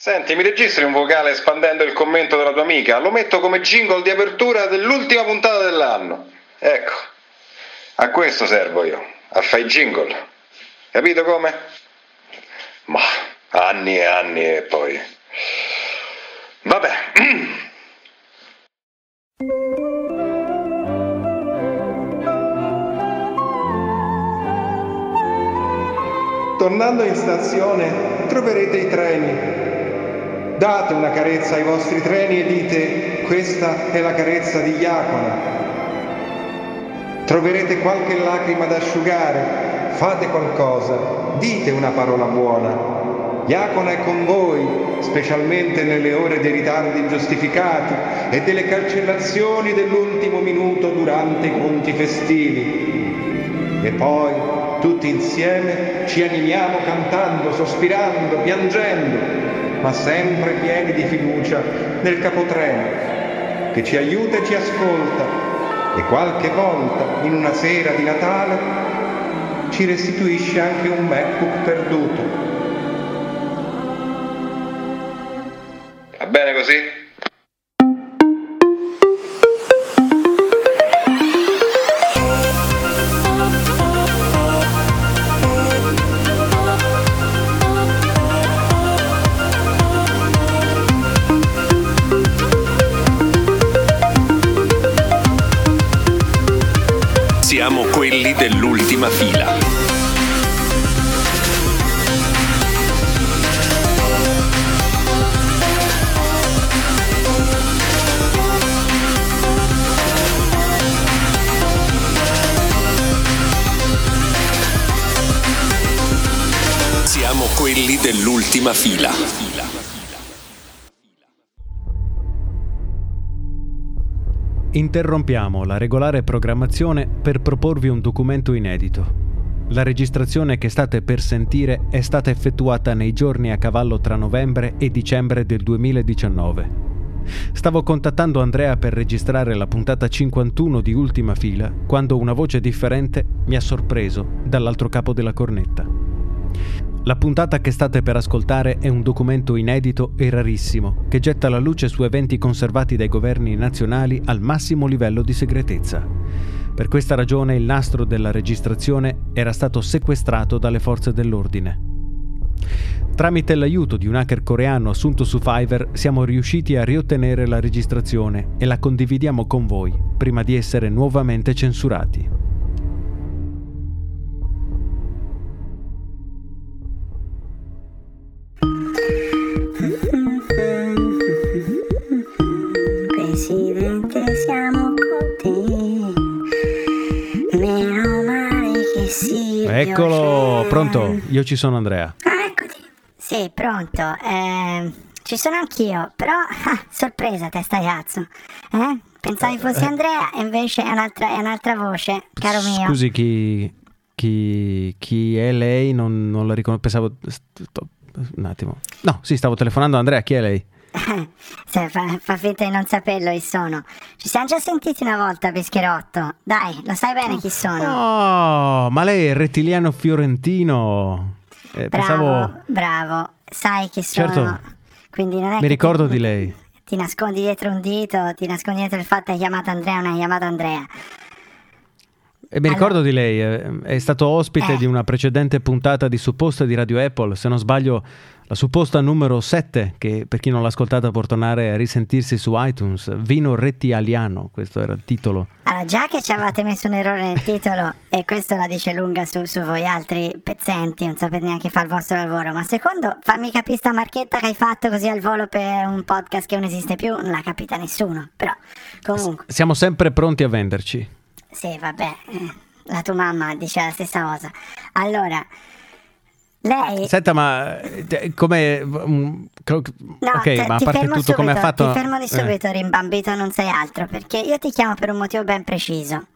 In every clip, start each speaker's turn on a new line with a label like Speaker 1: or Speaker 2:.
Speaker 1: Senti, mi registri un vocale espandendo il commento della tua amica? Lo metto come jingle di apertura dell'ultima puntata dell'anno. Ecco, a questo servo io, a fare i jingle. Capito come? Ma anni e anni e poi... Vabbè.
Speaker 2: Tornando in stazione troverete i treni Date una carezza ai vostri treni e dite questa è la carezza di Iacona. Troverete qualche lacrima da asciugare, fate qualcosa, dite una parola buona. Iacona è con voi, specialmente nelle ore dei ritardi ingiustificati e delle cancellazioni dell'ultimo minuto durante i conti festivi. E poi, tutti insieme, ci animiamo cantando, sospirando, piangendo, ma sempre pieni di fiducia nel capotreno, che ci aiuta e ci ascolta e qualche volta, in una sera di Natale, ci restituisce anche un MacBook perduto.
Speaker 3: Dell'ultima fila. Siamo quelli dell'ultima fila.
Speaker 4: Interrompiamo la regolare programmazione per proporvi un documento inedito. La registrazione che state per sentire è stata effettuata nei giorni a cavallo tra novembre e dicembre del 2019. Stavo contattando Andrea per registrare la puntata 51 di Ultima Fila quando una voce differente mi ha sorpreso dall'altro capo della cornetta. La puntata che state per ascoltare è un documento inedito e rarissimo che getta la luce su eventi conservati dai governi nazionali al massimo livello di segretezza. Per questa ragione il nastro della registrazione era stato sequestrato dalle forze dell'ordine. Tramite l'aiuto di un hacker coreano assunto su Fiverr siamo riusciti a riottenere la registrazione e la condividiamo con voi prima di essere nuovamente censurati.
Speaker 5: Presidente, siamo con te. Meno male che sì.
Speaker 4: Eccolo, pronto? Io ci sono Andrea.
Speaker 5: Ah, eccoti. Sì, pronto. Eh, ci sono anch'io, però ah, sorpresa, testa cazzo. Eh? Pensavi fossi eh. Andrea e invece è un'altra, è un'altra voce, caro mio.
Speaker 4: Scusi, chi, chi, chi è lei? Non, non la riconosco. Pensavo. Un attimo. No, sì, stavo telefonando a Andrea. Chi è lei?
Speaker 5: fa, fa, finta di non saperlo chi sono. Ci siamo già sentiti una volta, Pescherotto. Dai, lo sai bene chi sono.
Speaker 4: Oh, ma lei è rettiliano fiorentino.
Speaker 5: Eh, bravo, pensavo... bravo. Sai chi sono.
Speaker 4: Certo.
Speaker 5: Quindi non è
Speaker 4: Mi ricordo
Speaker 5: ti,
Speaker 4: di lei.
Speaker 5: Ti nascondi dietro un dito, ti nascondi dietro il fatto che hai chiamato Andrea o non hai chiamato Andrea.
Speaker 4: E mi allora, ricordo di lei, eh, è stato ospite eh. di una precedente puntata di Supposta di Radio Apple, se non sbaglio la supposta numero 7, che per chi non l'ha ascoltata può tornare a risentirsi su iTunes, Vino Rettialiano, questo era il titolo.
Speaker 5: Allora, già che ci avevate messo un errore nel titolo, e questo la dice lunga su, su, voi altri pezzenti, non sapete neanche fare il vostro lavoro, ma secondo, fammi capire sta marchetta che hai fatto così al volo per un podcast che non esiste più, non l'ha capita nessuno, però comunque...
Speaker 4: S- siamo sempre pronti a venderci.
Speaker 5: Sì, vabbè, eh, la tua mamma dice la stessa cosa. Allora... Lei...
Speaker 4: Senta, ma eh, come... Mm, no, ok, ma a parte tutto
Speaker 5: subito,
Speaker 4: come ha fatto...
Speaker 5: Ti fermo di subito, eh. rimbambito, non sei altro, perché io ti chiamo per un motivo ben preciso.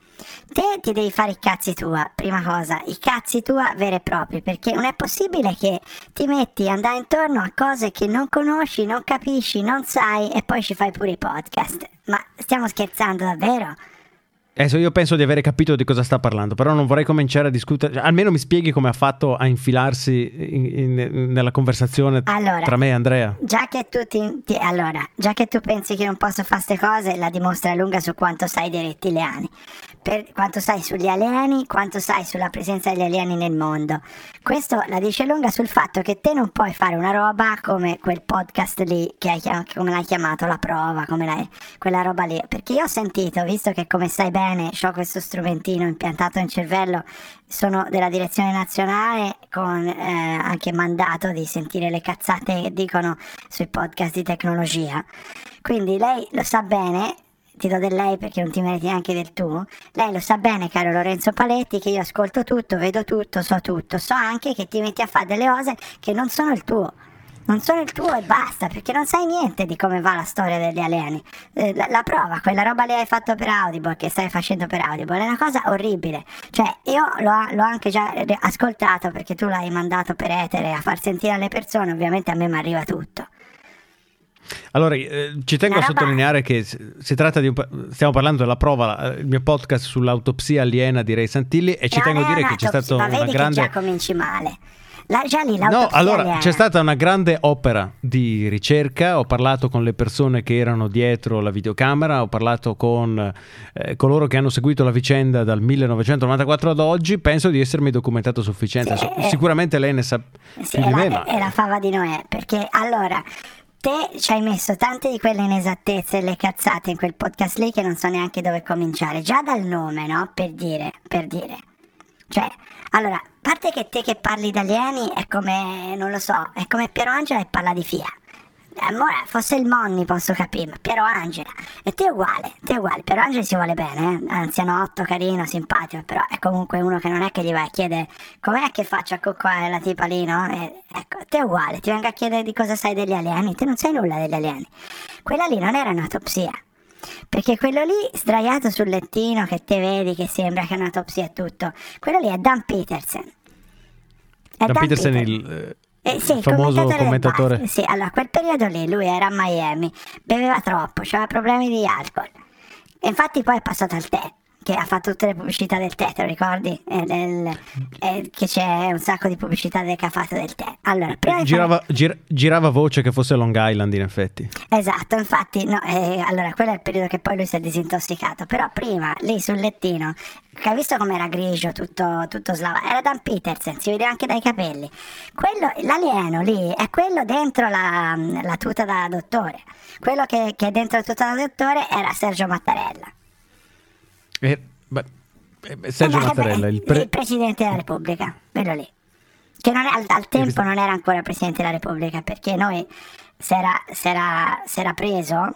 Speaker 5: Te ti devi fare i cazzi tua, prima cosa, i cazzi tua veri e propri, perché non è possibile che ti metti a andare intorno a cose che non conosci, non capisci, non sai e poi ci fai pure i podcast. Ma stiamo scherzando davvero?
Speaker 4: Adesso io penso di avere capito di cosa sta parlando, però non vorrei cominciare a discutere. Almeno mi spieghi come ha fatto a infilarsi in, in, nella conversazione allora, tra me e Andrea.
Speaker 5: Già che, tu ti, ti, allora, già che tu pensi che non posso fare queste cose, la dimostra lunga su quanto sai dei rettiliani per quanto sai sugli alieni, quanto sai sulla presenza degli alieni nel mondo. Questo la dice lunga sul fatto che te non puoi fare una roba come quel podcast lì, che hai come l'hai chiamato, la prova, come l'hai, quella roba lì. Perché io ho sentito, visto che come sai bene, ho questo strumentino impiantato in cervello, sono della direzione nazionale con eh, anche mandato di sentire le cazzate che dicono sui podcast di tecnologia. Quindi lei lo sa bene, ti do del lei perché non ti meriti neanche del tu. Lei lo sa bene, caro Lorenzo Paletti, che io ascolto tutto, vedo tutto, so tutto. So anche che ti metti a fare delle cose che non sono il tuo. Non sono il tuo e basta, perché non sai niente di come va la storia degli alieni. Eh, la, la, prova, quella roba lì hai fatto per Audible, che stai facendo per Audible, è una cosa orribile. Cioè, io l'ho, l'ho anche già ascoltato perché tu l'hai mandato per etere a far sentire alle persone, ovviamente a me mi arriva tutto.
Speaker 4: Allora, eh, ci tengo a sottolineare che si tratta di un, stiamo parlando della prova, il mio podcast sull'autopsia aliena di Ray Santilli e ci no, tengo a dire che c'è stata una grande...
Speaker 5: Che già cominci male. Già lì
Speaker 4: no, allora c'è stata una grande opera di ricerca. Ho parlato con le persone che erano dietro la videocamera, ho parlato con eh, coloro che hanno seguito la vicenda dal 1994 ad oggi. Penso di essermi documentato a sufficienza. Sì, eh, Sicuramente lei ne sa
Speaker 5: sì,
Speaker 4: più
Speaker 5: di
Speaker 4: me.
Speaker 5: Ma... È la fava di Noè, perché allora te ci hai messo tante di quelle inesattezze e le cazzate in quel podcast lì che non so neanche dove cominciare. Già dal nome, no? Per dire, per dire. Cioè, allora, a parte che te che parli di alieni è come, non lo so, è come Piero Angela e parla di FIA. Amore, fosse il Monni posso capire, ma Piero Angela. E te è uguale, te uguale. Piero Angela si vuole bene, eh? anzianotto, carino, simpatico, però è comunque uno che non è che gli vai a chiedere com'è che faccio a coccare la tipa lì, no? E, ecco, te è uguale, ti venga a chiedere di cosa sai degli alieni, te non sai nulla degli alieni. Quella lì non era un'autopsia. Perché quello lì sdraiato sul lettino che te vedi che sembra che è un'autopsia e tutto, quello lì è Dan Peterson.
Speaker 4: È Dan, Dan Peterson, Peterson. il eh, eh, sì, il famoso commentatore. commentatore.
Speaker 5: Sì, allora quel periodo lì lui era a Miami, beveva troppo, aveva problemi di alcol. E infatti poi è passato al tè che ha fatto tutte le pubblicità del tè, te lo ricordi? E del, e che c'è un sacco di pubblicità del, che ha fatto del tè. Allora,
Speaker 4: prima girava, fare... gir, girava, voce che fosse Long Island in effetti.
Speaker 5: Esatto, infatti, no, eh, allora quello è il periodo che poi lui si è disintossicato, però prima lì sul lettino, che hai visto com'era grigio, tutto, tutto slava, era Dan Peterson, si vede anche dai capelli. Quello, l'alieno lì è quello dentro la, la tuta da dottore. Quello che, che è dentro la tuta da dottore era Sergio Mattarella.
Speaker 4: Eh, beh, eh, Sergio eh, Mattarella,
Speaker 5: il, pre- il, Presidente della Repubblica, quello lì. Che non è, al, al, tempo non era ancora Presidente della Repubblica, perché noi si era, preso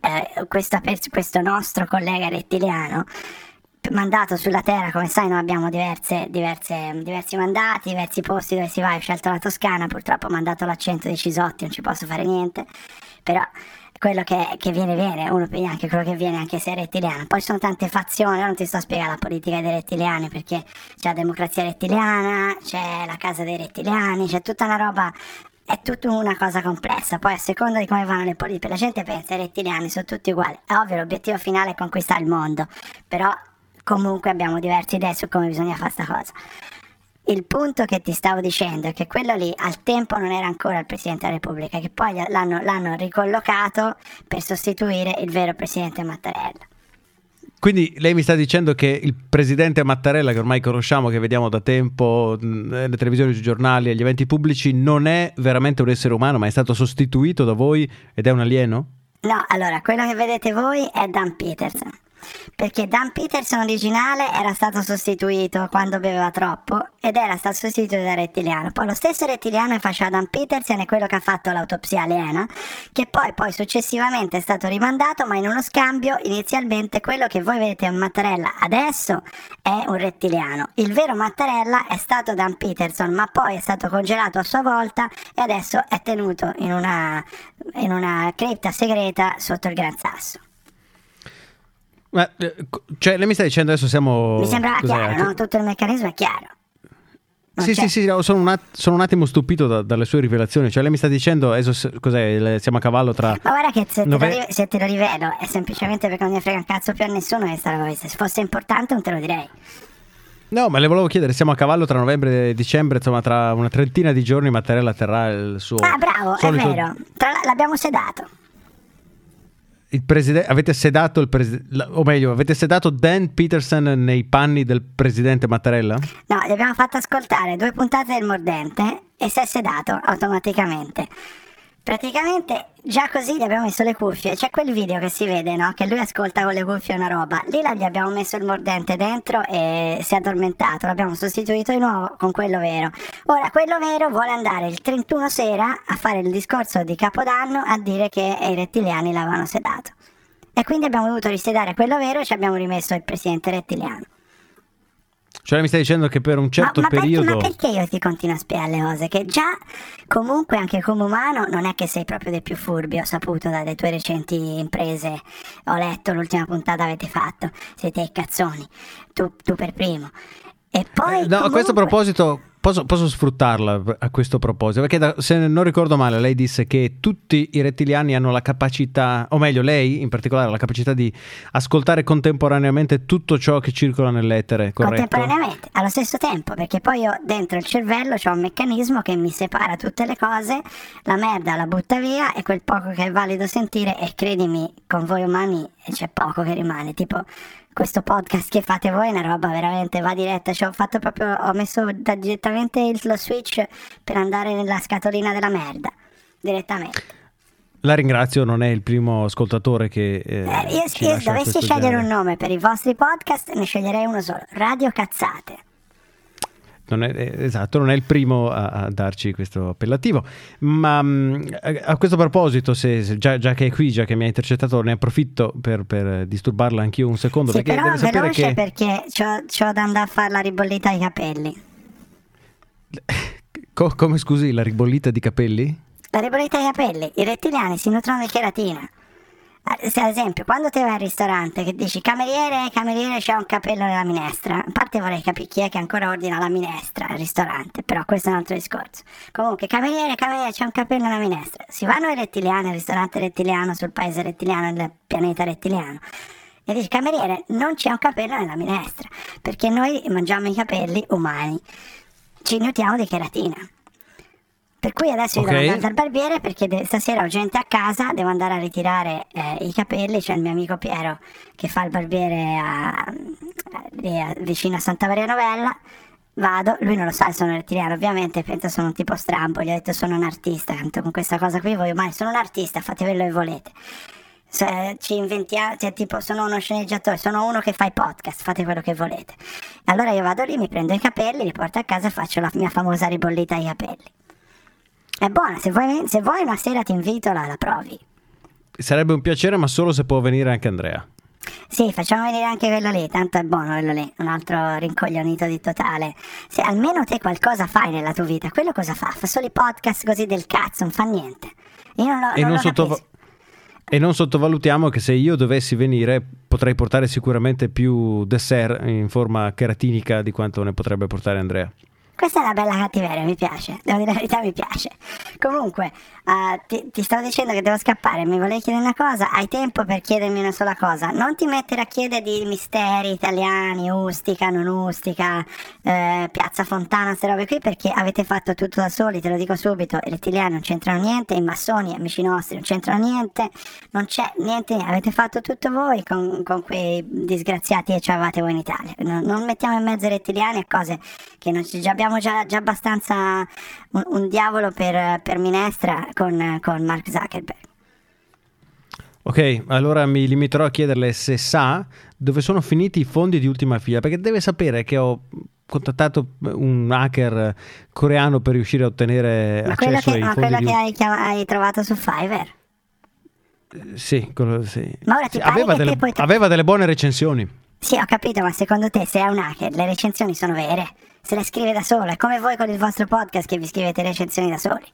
Speaker 5: eh, questo, questo nostro collega rettiliano mandato sulla terra, come sai noi abbiamo diverse, diverse, diversi mandati, diversi posti dove si va, ho scelto la Toscana, purtroppo ho mandato l'accento dei Cisotti, non ci posso fare niente, però quello che, che, viene viene, uno piglia anche quello che viene anche se è rettiliano. Poi ci sono tante fazioni, non ti sto a spiegare la politica dei rettiliani perché c'è la democrazia rettiliana, c'è la casa dei rettiliani, c'è tutta una roba è tutta una cosa complessa. Poi a seconda di come vanno le politiche, la gente pensa i rettiliani sono tutti uguali. È ovvio, l'obiettivo finale è conquistare il mondo, però comunque abbiamo diverse idee su come bisogna fare questa cosa. Il punto che ti stavo dicendo è che quello lì al tempo non era ancora il Presidente della Repubblica, che poi l'hanno, l'hanno ricollocato per sostituire il vero Presidente Mattarella.
Speaker 4: Quindi lei mi sta dicendo che il presidente Mattarella, che ormai conosciamo, che vediamo da tempo nelle televisioni, sui giornali, agli eventi pubblici, non è veramente un essere umano, ma è stato sostituito da voi ed è un alieno?
Speaker 5: No, allora, quello che vedete voi è Dan Peterson perché Dan Peterson originale era stato sostituito quando beveva troppo ed era stato sostituito da rettiliano. Poi lo stesso rettiliano che faceva Dan Peterson è quello che ha fatto l'autopsia aliena, che poi, poi successivamente è stato rimandato, ma in uno scambio inizialmente quello che voi vedete un Mattarella adesso è un rettiliano. Il vero Mattarella è stato Dan Peterson, ma poi è stato congelato a sua volta e adesso è tenuto in una, in una cripta segreta sotto il Gran Sasso.
Speaker 4: Ma, cioè, lei mi sta dicendo adesso siamo...
Speaker 5: Mi sembrava chiaro, no? Tutto il meccanismo è chiaro. Non
Speaker 4: Sì,
Speaker 5: c'è.
Speaker 4: sì, sì, no, sono, un att- sono un attimo stupito da- dalle sue rivelazioni. Cioè, lei mi sta dicendo, adesso, s- cos'è, le- siamo a cavallo tra...
Speaker 5: Ma guarda che se,
Speaker 4: Nove-
Speaker 5: te lo, ri- se te lo rivelo è semplicemente perché non ne frega un cazzo più a nessuno questa roba. Se fosse importante non te lo direi.
Speaker 4: No, ma le volevo chiedere, siamo a cavallo tra novembre e dicembre, insomma, tra una trentina di giorni Mattarella terrà il suo...
Speaker 5: Ah, bravo,
Speaker 4: solito-
Speaker 5: è vero. Tra l'abbiamo sedato.
Speaker 4: Preside- avete sedato il presidente, o meglio, avete sedato Dan Peterson nei panni del presidente Mattarella?
Speaker 5: No, gli abbiamo fatto ascoltare due puntate del mordente e si è sedato automaticamente. Praticamente già così gli abbiamo messo le cuffie. C'è quel video che si vede, no? Che lui ascolta con le cuffie una roba. Lì là gli abbiamo messo il mordente dentro e si è addormentato. L'abbiamo sostituito di nuovo con quello vero. Ora, quello vero vuole andare il 31 sera a fare il discorso di Capodanno a dire che i rettiliani l'avevano sedato. E quindi abbiamo dovuto risedare quello vero e ci abbiamo rimesso il presidente rettiliano.
Speaker 4: Cioè, mi sta dicendo che per un certo
Speaker 5: ma, ma perché-
Speaker 4: periodo...
Speaker 5: ma perché io ti continuo a spiegare le cose? Che già comunque anche come umano non è che sei proprio dei più furbi, ho saputo dalle tue recenti imprese, ho letto l'ultima puntata avete fatto, siete i cazzoni, tu, tu per primo. E poi...
Speaker 4: Eh, no, a questo
Speaker 5: comunque-
Speaker 4: proposito posso, posso sfruttarla a questo proposito, perché da- se non ricordo male lei disse che tutti i rettiliani hanno la capacità, o meglio lei in particolare, ha la capacità di ascoltare contemporaneamente tutto ciò che circola nell'etere, corretto?
Speaker 5: Contemporaneamente, allo stesso tempo, perché poi io dentro il cervello ho un meccanismo che mi separa tutte le cose, la merda la butta via e quel poco che è valido sentire, e credimi, con voi umani c'è poco che rimane, tipo questo podcast che fate voi è una roba veramente va diretta, cioè ho fatto proprio, ho messo da- direttamente il, lo switch per andare nella scatolina della merda, direttamente.
Speaker 4: La ringrazio, non è il primo ascoltatore che... eh,
Speaker 5: Eh, io, io dovessi scegliere
Speaker 4: genere.
Speaker 5: un nome per i vostri podcast, ne sceglierei uno solo, Radio Cazzate.
Speaker 4: Non è, eh, esatto, non è il primo a, a darci questo appellativo. Ma mh, a, a questo proposito, se, se già, già che è qui, già che mi ha intercettato, ne approfitto per, per disturbarla anch'io un secondo.
Speaker 5: Sì,
Speaker 4: perché
Speaker 5: però
Speaker 4: deve
Speaker 5: veloce
Speaker 4: che.
Speaker 5: perché c'ho, c'ho da andare a fare la ribollita ai capelli.
Speaker 4: Co- come scusi, la ribollita di capelli?
Speaker 5: La ribollita ai capelli, i rettiliani si nutrono di cheratina. Eh, Se ad esempio, quando te vai al ristorante che dici cameriere, cameriere c'è un capello nella minestra, a parte vorrei capire chi è che ancora ordina la minestra al ristorante, però questo è un altro discorso. Comunque, cameriere, cameriere c'è un capello nella minestra. Si vanno ai rettiliani, al ristorante rettiliano, sul paese rettiliano, nel pianeta rettiliano. E dici, cameriere, non c'è un capello nella minestra, perché noi mangiamo i capelli umani, ci nutriamo di cheratina. Per cui adesso io
Speaker 4: Ok.
Speaker 5: devo andare dal barbiere perché de- stasera ho gente a casa, devo andare a ritirare eh, i capelli, c'è il mio amico Piero che fa il barbiere a- lì a- vicino a Santa Maria Novella. Vado, lui non lo sa, sono rettiliano ovviamente, pensa sono un tipo strambo, gli ho detto sono un artista, tanto con questa cosa qui voi umani sono un artista, fate quello che volete. Se ci inventiamo, cioè tipo sono uno sceneggiatore, sono uno che fa i podcast, fate quello che volete. Allora io vado lì, mi prendo i capelli, li porto a casa e faccio la mia famosa ribollita ai capelli. È buona, se vuoi, se vuoi una sera ti invito, la, la provi.
Speaker 4: Sarebbe un piacere, ma solo se può venire anche Andrea.
Speaker 5: Sì, facciamo vedere anche quello lì, tanto è buono quello lì, un altro rincoglionito di totale. Se almeno te qualcosa fai nella tua vita, quello cosa fa? Fa solo i podcast così del cazzo, non fa niente. Io non lo,
Speaker 4: E
Speaker 5: non
Speaker 4: non,
Speaker 5: lo
Speaker 4: sottova-
Speaker 5: capisco.
Speaker 4: e non sottovalutiamo che se io dovessi venire potrei portare sicuramente più dessert in forma keratinica di quanto ne potrebbe portare Andrea.
Speaker 5: Questa è una bella cattiveria, mi piace, devo dire la verità, mi piace. Comunque, eh, ti, ti stavo dicendo che devo scappare, mi volevi chiedere una cosa, hai tempo per chiedermi una sola cosa. Non ti mettere a chiedere di misteri italiani, Ustica, non Ustica, eh, Piazza Fontana, queste robe qui, perché avete fatto tutto da soli, te lo dico subito, i rettiliani non c'entrano niente, i massoni, amici nostri, non c'entrano niente, non c'è niente, avete fatto tutto voi con, con quei disgraziati che avevate voi in Italia. Non, non mettiamo in mezzo i rettiliani a cose che non ci- già abbiamo già, già abbastanza un, un diavolo per, per minestra con, con Mark Zuckerberg.
Speaker 4: Ok, allora mi limiterò a chiederle se sa dove sono finiti i fondi di ultima fila, perché deve sapere che ho contattato un hacker coreano per riuscire a ottenere
Speaker 5: Ma
Speaker 4: accesso
Speaker 5: che,
Speaker 4: ai
Speaker 5: ma
Speaker 4: fondi
Speaker 5: quello
Speaker 4: di
Speaker 5: che hai, chiama- hai trovato su Fiverr?
Speaker 4: Sì, quello sì.
Speaker 5: Ma ora ti
Speaker 4: Sì, aveva, delle,
Speaker 5: te puoi-
Speaker 4: aveva delle buone recensioni.
Speaker 5: Sì, ho capito, ma secondo te se è un hacker le recensioni sono vere? Se le scrive da solo, è come voi con il vostro podcast che vi scrivete recensioni da soli.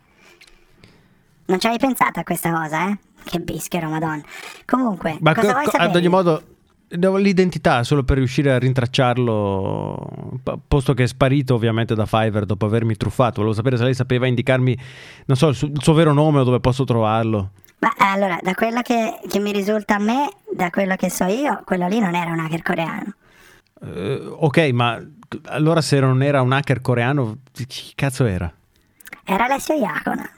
Speaker 5: Non ci hai pensato a questa cosa, eh? Che bischero, madonna. Comunque,
Speaker 4: Ma
Speaker 5: cosa
Speaker 4: co-
Speaker 5: vuoi
Speaker 4: co- ad ogni modo, L'identità solo per riuscire a rintracciarlo, posto che è sparito ovviamente da Fiverr dopo avermi truffato. Volevo sapere se lei sapeva indicarmi, non so, il suo, il suo vero nome o dove posso trovarlo.
Speaker 5: Ma allora, da quello che, che, mi risulta a me, da quello che so io, quello lì non era un hacker coreano.
Speaker 4: Uh, ok, ma allora se non era un hacker coreano, chi cazzo era?
Speaker 5: Era Alessio Iacona.